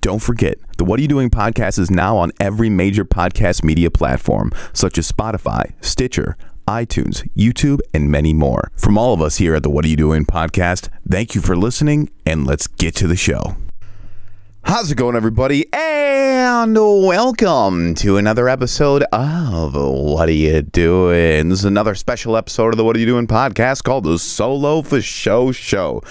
Don't forget, the What Are You Doing podcast is now on every major podcast media platform, such as Spotify, Stitcher, iTunes, YouTube, and many more. From all of us here at the What Are You Doing podcast, thank you for listening, and let's get to the show. How's it going, everybody? And welcome to another episode of What Are You Doing? This is another special episode of the What Are You Doing podcast called the Solo for Show Show.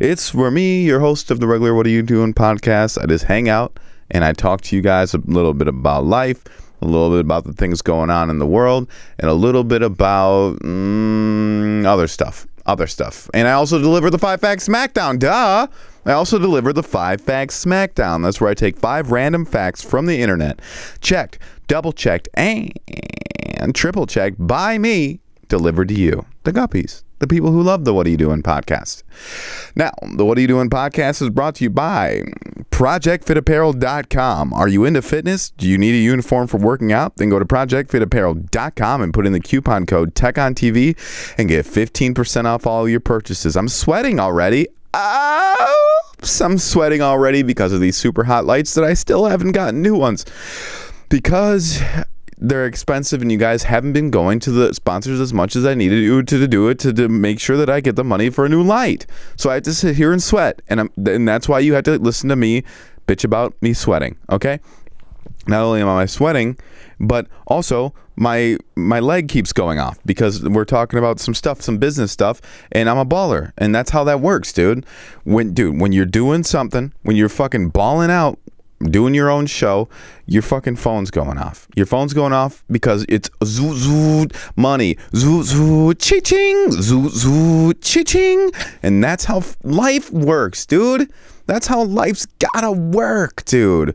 It's for me, your host of the regular What Are You Doing podcast, I just hang out and I talk to you guys a little bit about life, a little bit about the things going on in the world, and a little bit about mm, other stuff. Other stuff. And I also deliver the Five Facts Smackdown. Duh! I also deliver the Five Facts Smackdown. That's where I take five random facts from the internet, checked, double checked, and triple checked by me, delivered to you, the guppies, the people who love the What Are You Doing podcast. Now, the What Are You Doing podcast is brought to you by ProjectFitApparel.com. Are you into fitness? Do you need a uniform for working out? Then go to ProjectFitApparel.com and put in the coupon code TechOnTV and get 15% off all your purchases. I'm sweating already. Oops, I'm sweating already because of these super hot lights that I still haven't gotten new ones. Because they're expensive and you guys haven't been going to the sponsors as much as I needed you to, to do it to, to make sure that I get the money for a new light. So I have to sit here and sweat. And, I'm, and that's why you had to listen to me bitch about me sweating, okay? Not only am I sweating, but also my my leg keeps going off because we're talking about some stuff, some business stuff, and I'm a baller, and that's how that works, dude. When dude, when you're doing something, when you're fucking balling out, doing your own show, your fucking phone's going off. Your phone's going off because it's zoo zoo money, zoo zoo ching, zoo zoo ching, and that's how life works, dude. That's how life's gotta work, dude.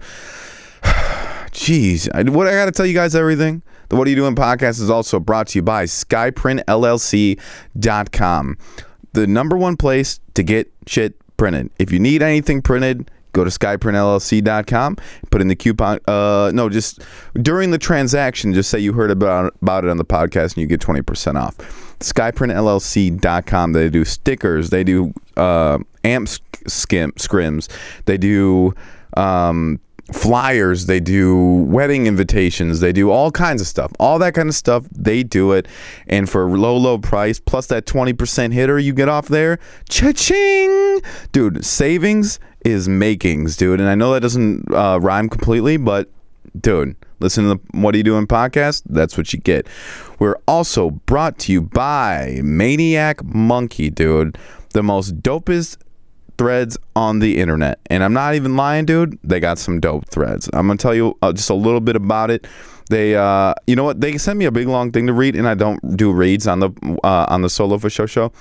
Jeez, what I got to tell you guys everything. The What Are You Doing podcast is also brought to you by SkyPrintLLC.com, the number one place to get shit printed. If you need anything printed, go to SkyPrintLLC.com, put in the coupon. Uh, no, just during the transaction, just say you heard about about it on the podcast, and you get twenty percent off. SkyPrintLLC.com. They do stickers. They do uh, amp skim scrims. They do. Um, flyers, they do wedding invitations, they do all kinds of stuff. All that kind of stuff, they do it. And for low, low price, plus that 20% hitter you get off there, cha-ching! Dude, savings is makings, dude. And I know that doesn't uh, rhyme completely, but dude, listen to the What Are You Doing podcast? That's what you get. We're also brought to you by Maniac Monkey, dude. The most dopest threads on the internet. And I'm not even lying, dude. They got some dope threads. I'm gonna tell you uh, just a little bit about it. They, uh, you know what? They sent me a big long thing to read, and I don't do reads on the uh, on the solo for show show.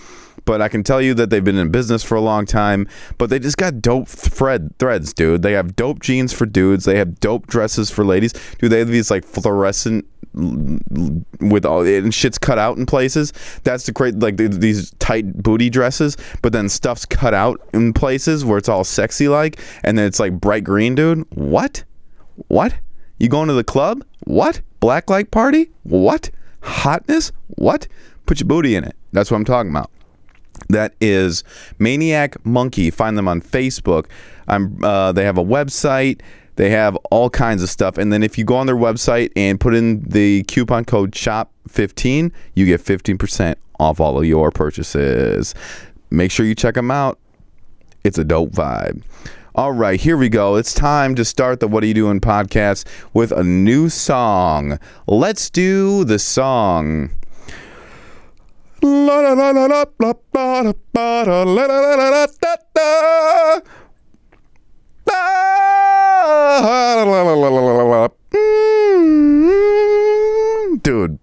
But I can tell you that they've been in business for a long time. But they just got dope thread threads, dude. They have dope jeans for dudes. They have dope dresses for ladies. Dude, they have these like fluorescent with all and shit's cut out in places. That's the great like these tight booty dresses, but then stuff's cut out in places where it's all sexy like, and then it's like bright green, dude. What? What? You going to the club? What? Black light party? What? Hotness? What? Put your booty in it. That's what I'm talking about. That is Maniac Monkey. Find them on Facebook. I'm. Uh, they have a website. They have all kinds of stuff. And then if you go on their website and put in the coupon code SHOP15, you get 15% off all of your purchases. Make sure you check them out. It's a dope vibe. All right, here we go. It's time to start the What Are You Doing podcast with a new song. Let's do the song. Dude,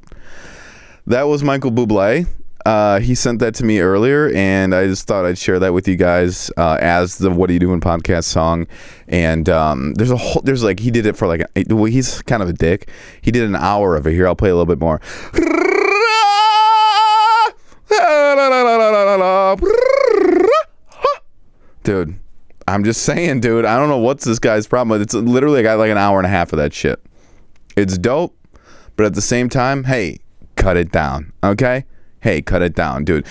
that was Michael Bublé. Uh, he sent that to me earlier, and I just thought I'd share that with you guys uh, as the "What Are You Doing" podcast song. And um, there's a whole, there's like he did it for like well, he's kind of a dick. He did an hour of it. Here, I'll play a little bit more. Dude, I'm just saying, dude. I don't know what's this guy's problem. It's literally I got like an hour and a half of that shit. It's dope, but at the same time, hey, cut it down, okay? Hey, cut it down, dude.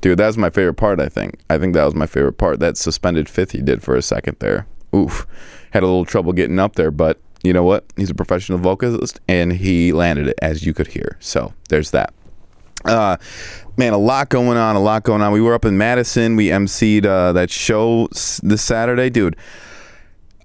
Dude, that's my favorite part, I think. I think that was my favorite part. That suspended fifth he did for a second there. Oof. Had a little trouble getting up there, but you know what? He's a professional vocalist and he landed it, as you could hear. So there's that. Uh, man, a lot going on, a lot going on. We were up in Madison. We emceed uh, that show this Saturday, dude.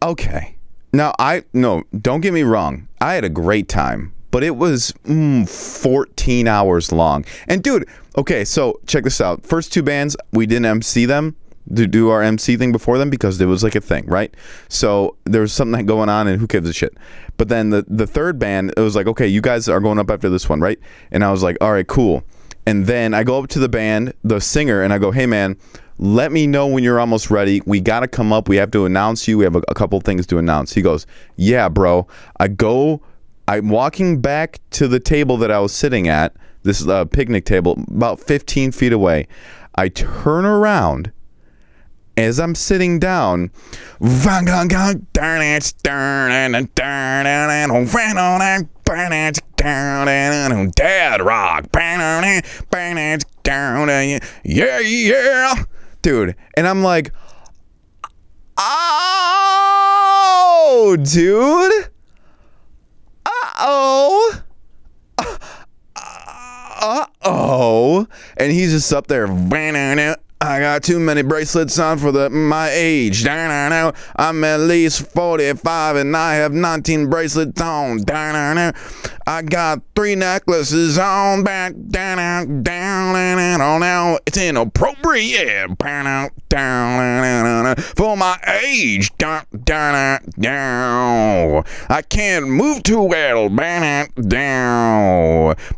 Okay, now I no, don't get me wrong. I had a great time, but it was mm, 14 hours long. And dude, okay, so check this out. First two bands, we didn't MC them to do our MC thing before them because it was like a thing, right? So there was something going on, and who gives a shit? But then the the third band, it was like, okay, you guys are going up after this one, right? And I was like, all right, cool. And then I go up to the band, the singer, and I go, hey man, let me know when you're almost ready. We got to come up. We have to announce you. We have a, a couple things to announce. He goes, yeah, bro. I go, I'm walking back to the table that I was sitting at. This is a picnic table, about 15 feet away. I turn around as I'm sitting down, dad rock, yeah, yeah, dude, and I'm like, oh, dude, uh oh. Uh oh. And he's just up there. I got too many bracelets on for the my age. I'm at least 45 and I have 19 bracelets on. I got three necklaces on back now. It's inappropriate for my age. I can't move too well.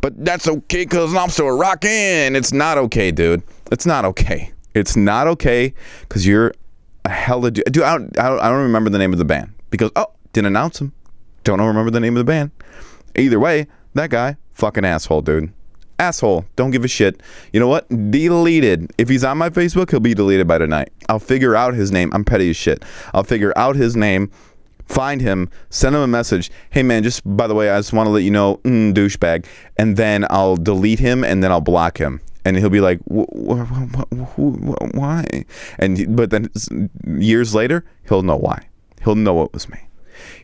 But that's okay because I'm still rocking. It's not okay, dude. It's not okay. It's not okay because you're a hella dude. dude I, don't, I, don't, I don't remember the name of the band because, oh, didn't announce him. Don't remember the name of the band. Either way, that guy, fucking asshole, dude. Asshole. Don't give a shit. You know what? Deleted. If he's on my Facebook, he'll be deleted by tonight. I'll figure out his name. I'm petty as shit. I'll figure out his name, find him, send him a message. Hey, man, just by the way, I just want to let you know, mm, douchebag. And then I'll delete him and then I'll block him and he'll be like, "Why?" And but then years later, he'll know why. He'll know it was me.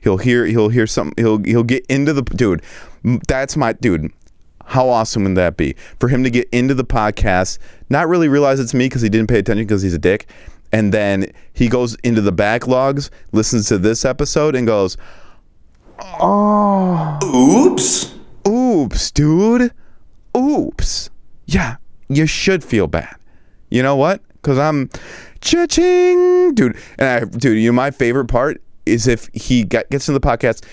He'll hear. He'll hear some. He'll he'll get into the dude. That's my dude. How awesome would that be for him to get into the podcast, not really realize it's me because he didn't pay attention because he's a dick, and then he goes into the backlogs, listens to this episode, and goes, "Oh, Oops. oops, dude, oops." Yeah, you should feel bad. You know what? Because I'm cha-ching, dude. And I, dude, you know, my favorite part is if he get, gets in the podcast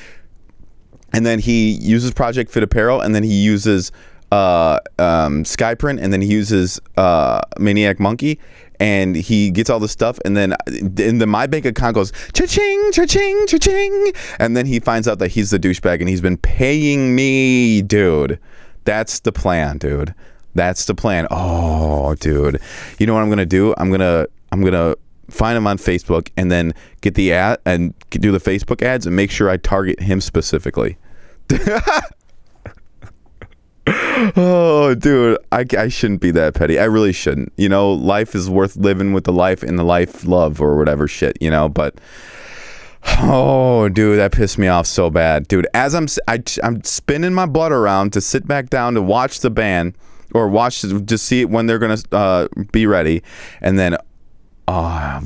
and then he uses Project Fit Apparel and then he uses uh, um, Skyprint and then he uses uh, Maniac Monkey and he gets all the stuff and then in the my bank account goes cha-ching cha-ching cha-ching and then he finds out that he's the douchebag and he's been paying me dude that's the plan dude that's the plan. Oh, dude. You know what I'm gonna do? I'm gonna I'm gonna find him on Facebook and then get the ad and do the Facebook ads and make sure I target him specifically. oh, dude, I, I shouldn't be that petty. I really shouldn't. You know, life is worth living with the life and the life love or whatever shit. You know, but. Oh, dude, that pissed me off so bad, dude. As I'm, I, I'm spinning my butt around to sit back down to watch the band, or watch to see when they're gonna uh, be ready, and then uh,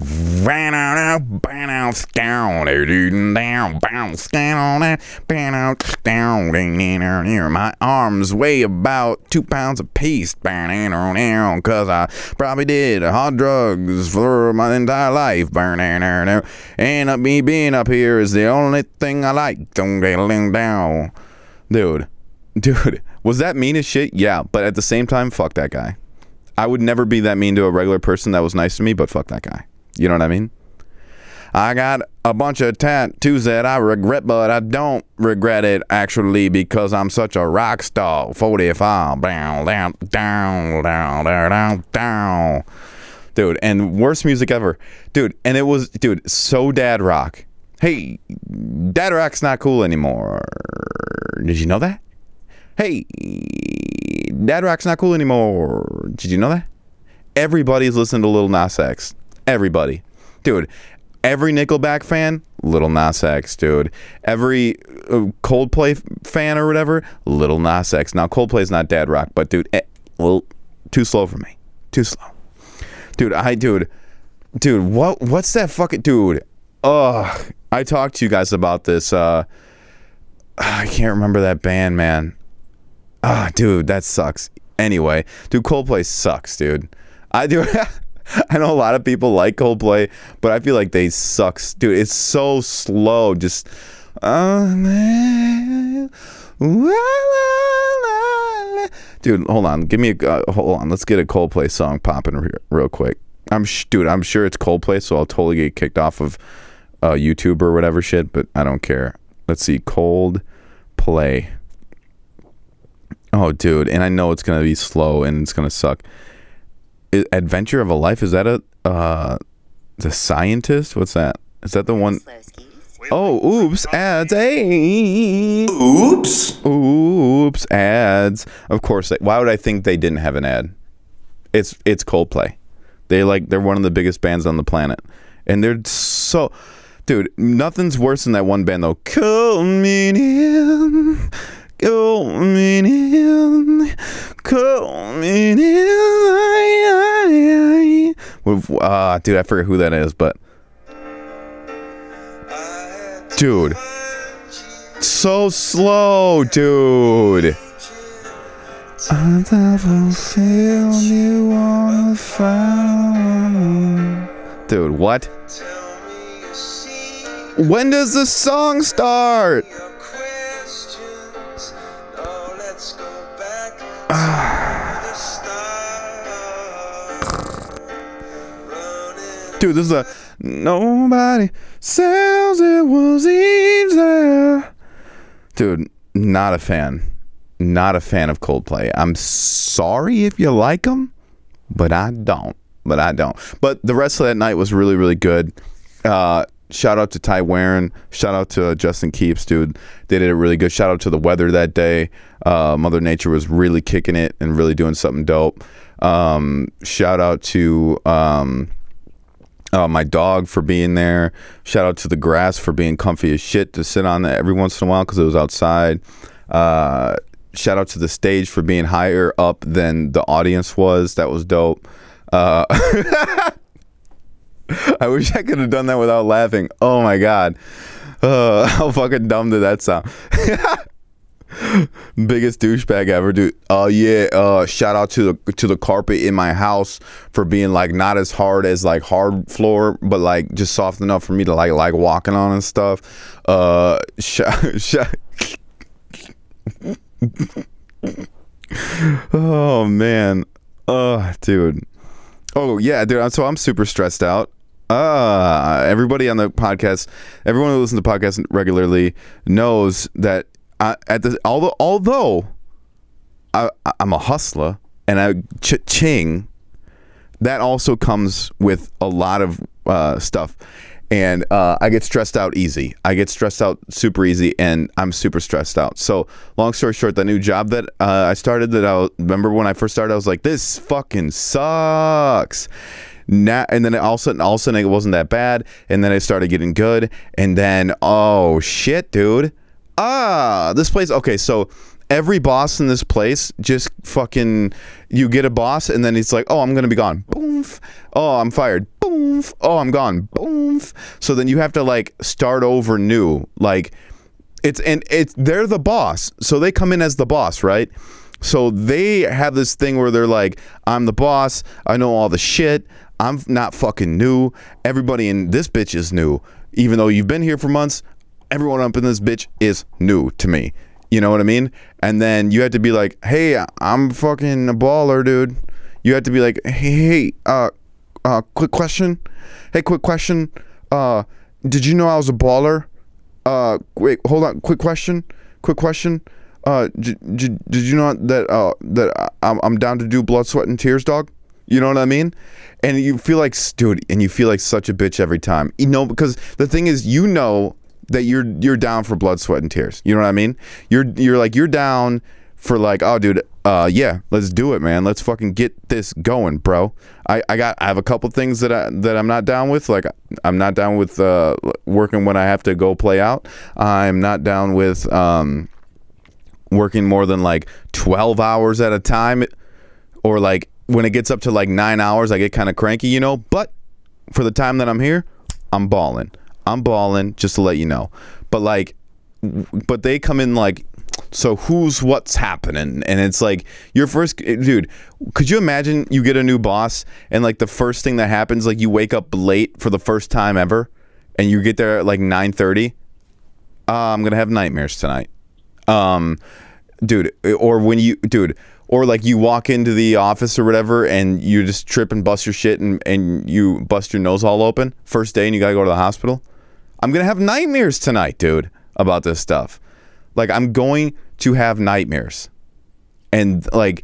my arms weigh about two pounds a piece because I probably did hard drugs for my entire life burn down, and uh, me being up here is the only thing I like. Don't get down, dude dude was that mean as shit yeah but at the same time fuck that guy I would never be that mean to a regular person that was nice to me, but fuck that guy. You know what I mean? I got a bunch of tattoos that I regret, but I don't regret it actually because I'm such a rock star. 45. Down, down, down, down, down, down. Dude, and worst music ever. Dude, and it was, dude, so dad rock. Hey, dad rock's not cool anymore. Did you know that? Hey, Dad Rock's not cool anymore. Did you know that? Everybody's listening to Little Nas X. Everybody. Dude, every Nickelback fan, Little Nas X, dude. Every uh, Coldplay fan or whatever, Little Nas X. Now, Coldplay's not Dad Rock, but dude, eh, well, too slow for me. Too slow. Dude, I, dude, dude, what, what's that fucking, dude? Ugh. I talked to you guys about this. Uh, I can't remember that band, man. Ah, dude, that sucks. Anyway, dude, Coldplay sucks, dude. I do. I know a lot of people like Coldplay, but I feel like they sucks, dude. It's so slow. Just. Dude, hold on. Give me a uh, hold on. Let's get a Coldplay song popping re- real quick. I'm sh- dude. I'm sure it's Coldplay, so I'll totally get kicked off of uh, YouTube or whatever shit. But I don't care. Let's see, Coldplay. Oh, dude, and I know it's gonna be slow and it's gonna suck. I- Adventure of a Life is that a uh, the scientist? What's that? Is that the one? Oh, oops, ads. Hey, Oops. oops, ads. Of course. They, why would I think they didn't have an ad? It's it's Coldplay. They like they're one of the biggest bands on the planet, and they're so. Dude, nothing's worse than that one band though. Come in, come in, come in. With uh, dude, I forget who that is, but dude, so slow, dude. I never feel you wanna find. Dude, what? When does the song start? Dude, this is a nobody says it was easy. Dude, not a fan. Not a fan of Coldplay. I'm sorry if you like them, but I don't. But I don't. But the rest of that night was really, really good. Uh, shout out to Ty Warren. Shout out to Justin Keeps, dude. They did a really good. Shout out to the weather that day. Uh, Mother Nature was really kicking it and really doing something dope. Um, shout out to um, uh, my dog for being there. Shout out to the grass for being comfy as shit to sit on every once in a while because it was outside. Uh, shout out to the stage for being higher up than the audience was. That was dope. Uh, I wish I could have done that without laughing. Oh my god. Uh, how fucking dumb did that sound? Biggest douchebag ever, dude. Oh uh, yeah. Uh, shout out to the to the carpet in my house for being like not as hard as like hard floor, but like just soft enough for me to like like walking on and stuff. Uh, shout, shout. oh man. Oh, dude. Oh yeah, dude. So I'm super stressed out. Uh, everybody on the podcast, everyone who listens to podcasts regularly knows that I, at the although although I, I'm a hustler and I ch-ching, that also comes with a lot of uh, stuff, and uh, I get stressed out easy. I get stressed out super easy, and I'm super stressed out. So long story short, the new job that uh, I started, that I remember when I first started, I was like, this fucking sucks now and then all of a sudden all of a sudden it wasn't that bad and then it started getting good and then oh shit dude. Ah this place okay so every boss in this place just fucking you get a boss and then it's like oh i'm gonna be gone. Boom. Oh i'm fired. Boom. Oh i'm gone. Boom. So then you have to like start over new. Like it's and it's they're the boss so they come in as the boss right? So they have this thing where they're like i'm the boss i know all the shit I'm not fucking new. Everybody in this bitch is new. Even though you've been here for months, everyone up in this bitch is new to me. You know what I mean? And then you have to be like, hey, I'm fucking a baller, dude. You have to be like, hey, uh, uh, quick question. Hey, quick question. Uh, did you know I was a baller? Uh, wait, hold on. Quick question. Quick question. Uh, did, did, did you know that uh that I'm I'm down to do blood, sweat, and tears, dog? You know what I mean? And you feel like, dude, and you feel like such a bitch every time. You know, because the thing is, you know that you're you're down for blood, sweat, and tears. You know what I mean? You're you're like you're down for like, oh, dude, uh, yeah, let's do it, man. Let's fucking get this going, bro. I, I got I have a couple things that I that I'm not down with. Like I'm not down with uh, working when I have to go play out. I'm not down with um, working more than like 12 hours at a time, or like when it gets up to like nine hours, I get kind of cranky, you know. But for the time that I'm here, I'm balling. I'm balling. Just to let you know. But like, but they come in like so who's what's happening and it's like your first dude could you imagine you get a new boss and like the first thing that happens like you wake up late for the first time ever and you get there at like 9.30 uh, i'm gonna have nightmares tonight um dude or when you dude or like you walk into the office or whatever and you just trip and bust your shit and, and you bust your nose all open first day and you gotta go to the hospital i'm gonna have nightmares tonight dude about this stuff like I'm going to have nightmares. And like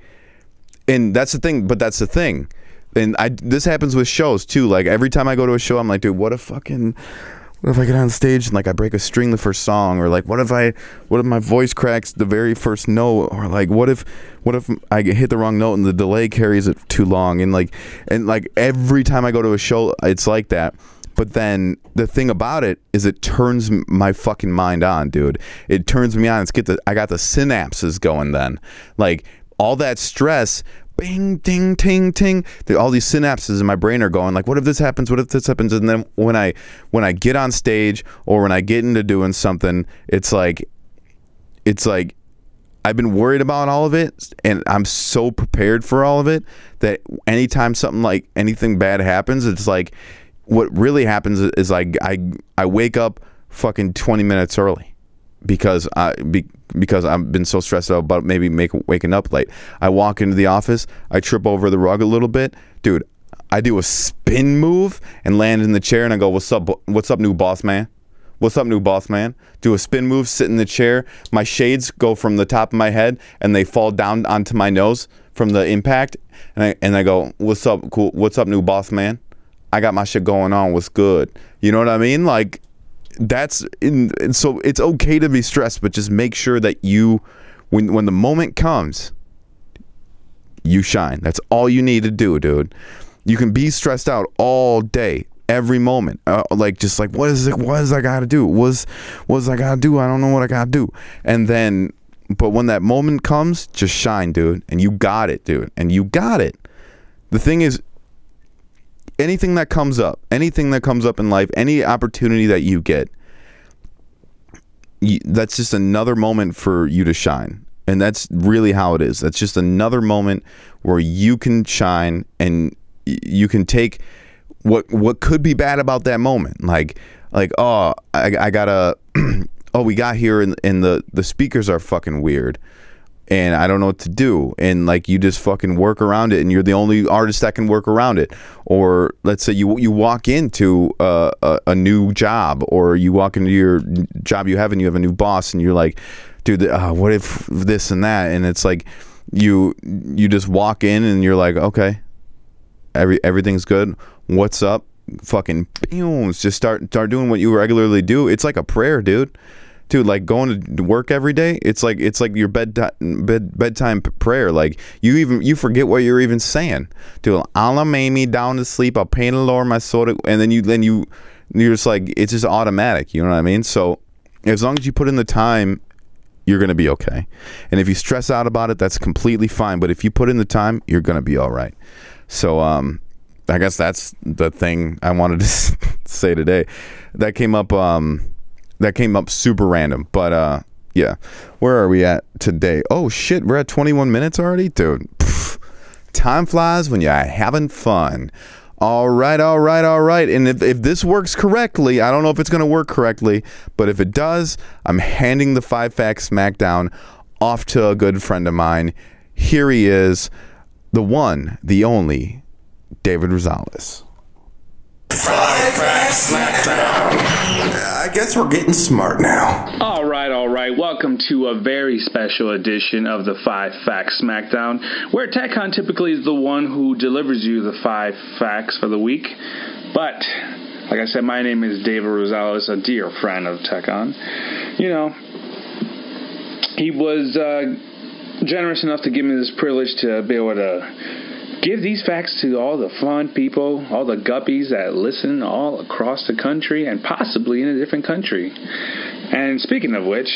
and that's the thing, but that's the thing. And I this happens with shows too. Like every time I go to a show, I'm like, dude, what a fucking what if I get on stage and like I break a string the first song, or like what if I, what if my voice cracks the very first note, or like what if, what if I hit the wrong note and the delay carries it too long, and like, and like every time I go to a show, it's like that. But then the thing about it is it turns my fucking mind on, dude. It turns me on. It's get the I got the synapses going then. Like all that stress bing ding ting ting. All these synapses in my brain are going like what if this happens? What if this happens? And then when i when i get on stage or when i get into doing something it's like it's like I've been worried about all of it and I'm so prepared for all of it that anytime something like anything bad happens, it's like what really happens is like I I wake up fucking 20 minutes early because I be, because I've been so stressed out about maybe make waking up late. I walk into the office, I trip over the rug a little bit, dude. I do a spin move and land in the chair, and I go, "What's up? What's up, new boss man? What's up, new boss man?" Do a spin move, sit in the chair. My shades go from the top of my head and they fall down onto my nose from the impact, and I and I go, "What's up, cool? What's up, new boss man?" I got my shit going on. What's good? You know what I mean? Like that's in. And so it's okay to be stressed, but just make sure that you, when when the moment comes, you shine. That's all you need to do, dude. You can be stressed out all day, every moment. Uh, like just like what is it? What is I got to do? What's what's I got to do? I don't know what I got to do. And then, but when that moment comes, just shine, dude. And you got it, dude. And you got it. The thing is, anything that comes up, anything that comes up in life, any opportunity that you get, you, that's just another moment for you to shine. And that's really how it is. That's just another moment where you can shine and you can take what what could be bad about that moment. Like like oh, I, I gotta oh we got here and, and the the speakers are fucking weird and I don't know what to do. And like you just fucking work around it, and you're the only artist that can work around it. Or let's say you you walk into a, a, a new job, or you walk into your job you have, and you have a new boss, and you're like, dude, uh, what if this and that? And it's like you you just walk in, and you're like, okay, every everything's good. What's up? Fucking just start start doing what you regularly do. It's like a prayer, dude dude like going to work every day it's like it's like your bed, bed bedtime prayer. Like you even you forget what you're even saying. Dude allah made me down to sleep. I'll paint the lord my soul and then you then you you're just like it's just automatic. You know what i mean? So as long as you put in the time you're going to be okay. And if you stress out about it that's completely fine. But if you put in the time you're going to be all right. So um i guess that's the thing i wanted to say today. That came up um that came up super random, but uh, yeah. Where are we at today? Oh shit, we're at 21 minutes already, dude. Time flies when you're having fun. All right, all right, all right. And if, if this works correctly, I don't know if it's going to work correctly, but if it does, I'm handing the five facts SmackDown off to a good friend of mine. Here he is, the one, the only, David Rosales. Five facts SmackDown. Guess we're getting smart now. All right, all right. Welcome to a very special edition of the Five Facts SmackDown, where TechCon typically is the one who delivers you the five facts for the week. But, like I said, my name is David Rosales, a dear friend of TechCon. You know, he was. Uh, generous enough to give me this privilege to be able to give these facts to all the fun people, all the guppies that listen all across the country and possibly in a different country. And speaking of which,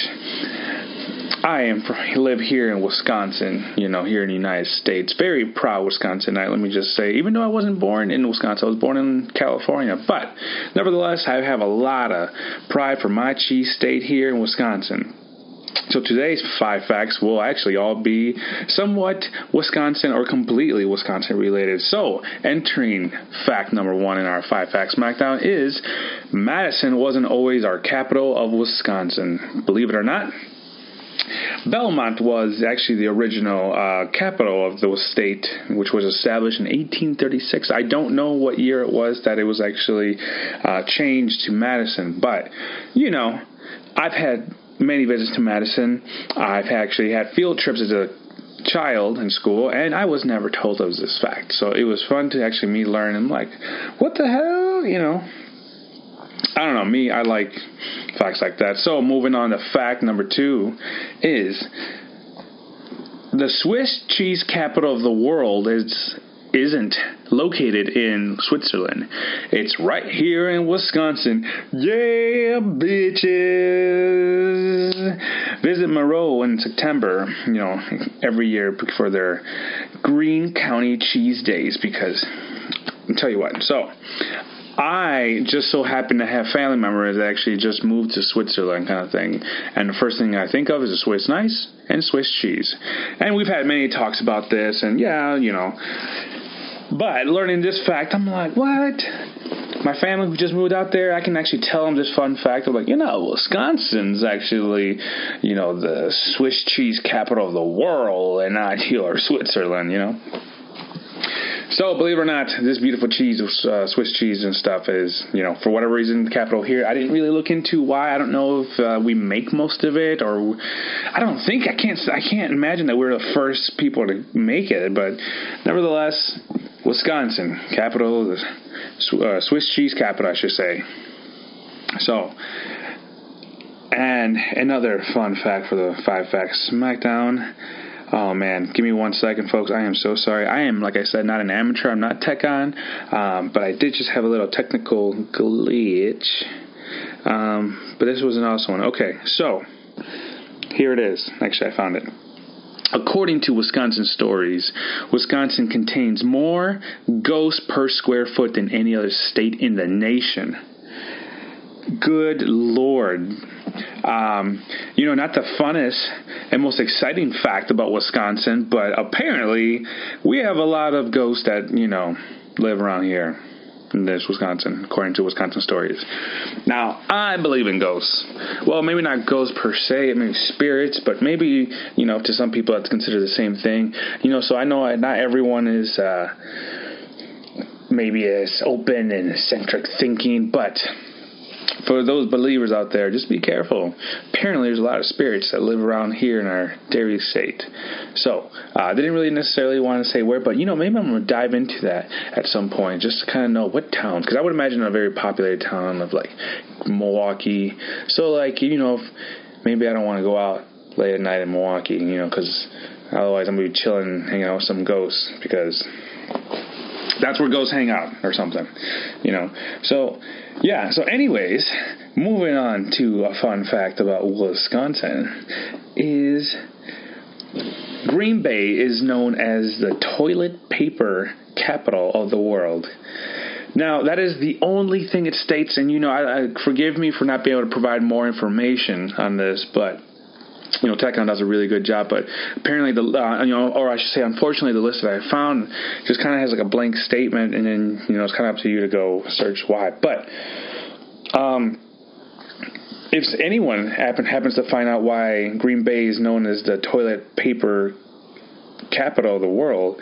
I am live here in Wisconsin, you know, here in the United States. Very proud Wisconsinite, let me just say. Even though I wasn't born in Wisconsin, I was born in California. But nevertheless, I have a lot of pride for my cheese state here in Wisconsin. So today's five facts will actually all be somewhat Wisconsin or completely Wisconsin related. So, entering fact number one in our five facts smackdown is Madison wasn't always our capital of Wisconsin. Believe it or not, Belmont was actually the original uh, capital of the state, which was established in 1836. I don't know what year it was that it was actually uh, changed to Madison, but you know, I've had many visits to Madison. I've actually had field trips as a child in school, and I was never told of this fact. So it was fun to actually me learn. I'm like, what the hell, you know? I don't know. Me, I like facts like that. So moving on to fact number two is the Swiss cheese capital of the world is isn't located in Switzerland. It's right here in Wisconsin. Yeah, bitches. Visit Monroe in September, you know, every year for their Green County Cheese Days because I'll tell you what. So, I just so happen to have family members that actually just moved to Switzerland, kind of thing. And the first thing I think of is a Swiss nice and Swiss cheese. And we've had many talks about this, and yeah, you know. But learning this fact, I'm like, what? My family who just moved out there, I can actually tell them this fun fact. I'm like, you know, Wisconsin's actually, you know, the Swiss cheese capital of the world, and not your Switzerland, you know. So, believe it or not, this beautiful cheese, uh, Swiss cheese and stuff, is you know for whatever reason the capital here. I didn't really look into why. I don't know if uh, we make most of it, or I don't think I can't. I can't imagine that we're the first people to make it. But nevertheless, Wisconsin, capital, uh, Swiss cheese capital, I should say. So, and another fun fact for the five facts SmackDown. Oh man, give me one second, folks. I am so sorry. I am, like I said, not an amateur. I'm not tech on, um, but I did just have a little technical glitch. Um, but this was an awesome one. Okay, so here it is. Actually, I found it. According to Wisconsin Stories, Wisconsin contains more ghosts per square foot than any other state in the nation. Good Lord. Um, you know, not the funnest and most exciting fact about Wisconsin, but apparently we have a lot of ghosts that, you know, live around here this Wisconsin, according to Wisconsin stories. Now, I believe in ghosts. Well, maybe not ghosts per se, maybe spirits, but maybe, you know, to some people that's considered the same thing. You know, so I know not everyone is uh, maybe as open and eccentric thinking, but for those believers out there, just be careful. Apparently, there's a lot of spirits that live around here in our dairy state. So, uh, I didn't really necessarily want to say where, but you know, maybe I'm going to dive into that at some point just to kind of know what towns, because I would imagine a very populated town of like Milwaukee. So, like, you know, maybe I don't want to go out late at night in Milwaukee, you know, because otherwise I'm going to be chilling, hanging out with some ghosts, because that's where ghosts hang out or something, you know. So, yeah, so, anyways, moving on to a fun fact about Wisconsin is Green Bay is known as the toilet paper capital of the world. Now, that is the only thing it states, and you know, I, I, forgive me for not being able to provide more information on this, but you know, TechCon does a really good job, but apparently the uh, you know, or I should say, unfortunately, the list that I found just kind of has like a blank statement, and then you know, it's kind of up to you to go search why. But um, if anyone happen, happens to find out why Green Bay is known as the toilet paper capital of the world,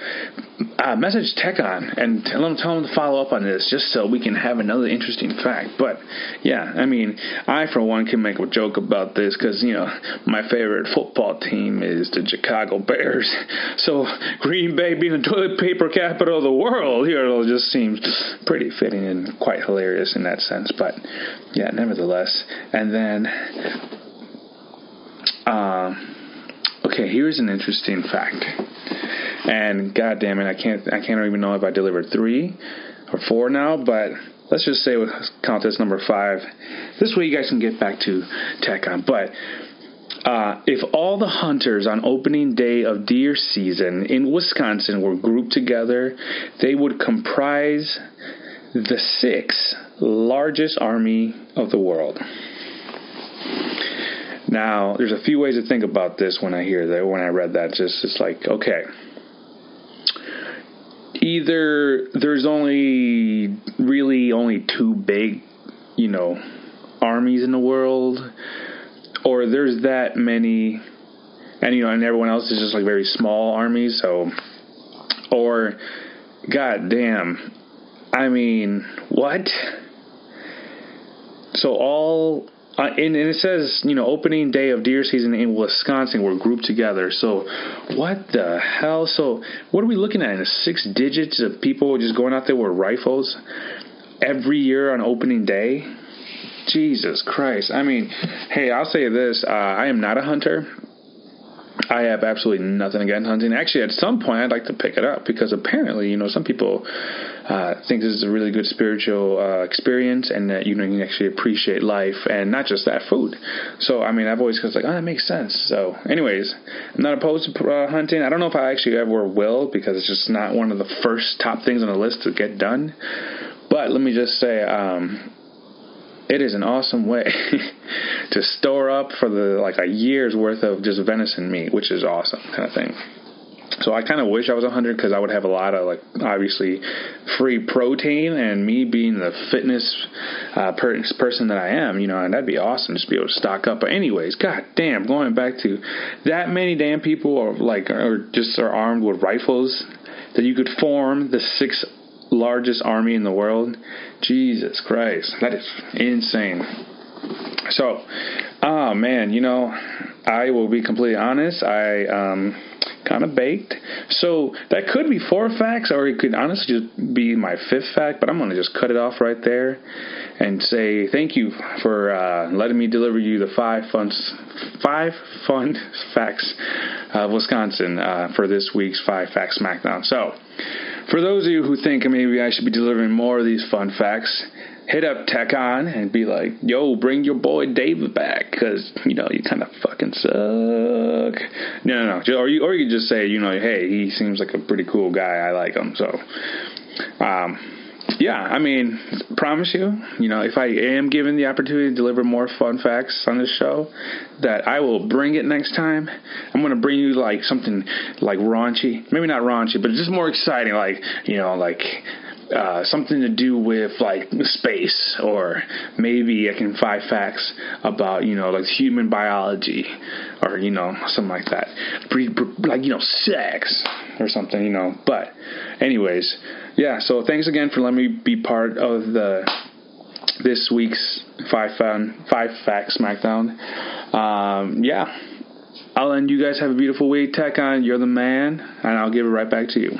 uh, message TechOn and tell them, tell them to follow up on this just so we can have another interesting fact. But yeah, I mean, I for one can make a joke about this because, you know, my favorite football team is the Chicago Bears. So Green Bay being the toilet paper capital of the world, you know, just seems pretty fitting and quite hilarious in that sense. But yeah, nevertheless. And then, um, Okay, here's an interesting fact. And god damn it, I can't I can't even know if I delivered three or four now, but let's just say count this number five. This way you guys can get back to TechCon. But uh, if all the hunters on opening day of deer season in Wisconsin were grouped together, they would comprise the sixth largest army of the world. Now, there's a few ways to think about this when I hear that. When I read that, just it's like, okay, either there's only really only two big, you know, armies in the world, or there's that many, and you know, and everyone else is just like very small armies. So, or, god damn, I mean, what? So all uh, and, and, it says, you know, opening day of deer season in Wisconsin were grouped together. So, what the hell? So, what are we looking at? In six digits of people just going out there with rifles every year on opening day? Jesus Christ. I mean, hey, I'll say this uh, I am not a hunter. I have absolutely nothing against hunting. Actually, at some point, I'd like to pick it up because apparently, you know, some people uh, think this is a really good spiritual uh, experience and that you know you can actually appreciate life and not just that food. So, I mean, I've always was like, oh, that makes sense. So, anyways, I'm not opposed to uh, hunting. I don't know if I actually ever will because it's just not one of the first top things on the list to get done. But let me just say, um, it is an awesome way to store up for the like a year's worth of just venison meat, which is awesome kind of thing. So I kind of wish I was 100 because I would have a lot of like obviously free protein, and me being the fitness uh, per- person that I am, you know, and that'd be awesome just be able to stock up. But anyways, god damn, going back to that many damn people are like or just are armed with rifles that you could form the six largest army in the world. Jesus Christ, that is insane. So, oh man, you know, I will be completely honest. I um, kind of baked. So that could be four facts, or it could honestly just be my fifth fact. But I'm going to just cut it off right there and say thank you for uh, letting me deliver you the five fun, five fun facts of Wisconsin uh, for this week's Five Facts Smackdown. So. For those of you who think maybe I should be delivering more of these fun facts, hit up TechOn and be like, yo, bring your boy David back because, you know, you kind of fucking suck. No, no, no. Or you, or you just say, you know, hey, he seems like a pretty cool guy. I like him. So, um, yeah, I mean, promise you, you know, if I am given the opportunity to deliver more fun facts on this show, that I will bring it next time. I'm gonna bring you like something like raunchy, maybe not raunchy, but just more exciting, like you know, like uh, something to do with like space, or maybe I can find facts about you know like human biology, or you know something like that, like you know sex or something, you know. But, anyways, yeah. So thanks again for letting me be part of the this week's five fun five facts SmackDown. Um, yeah. I'll end you guys have a beautiful week. TechOn, you're the man, and I'll give it right back to you.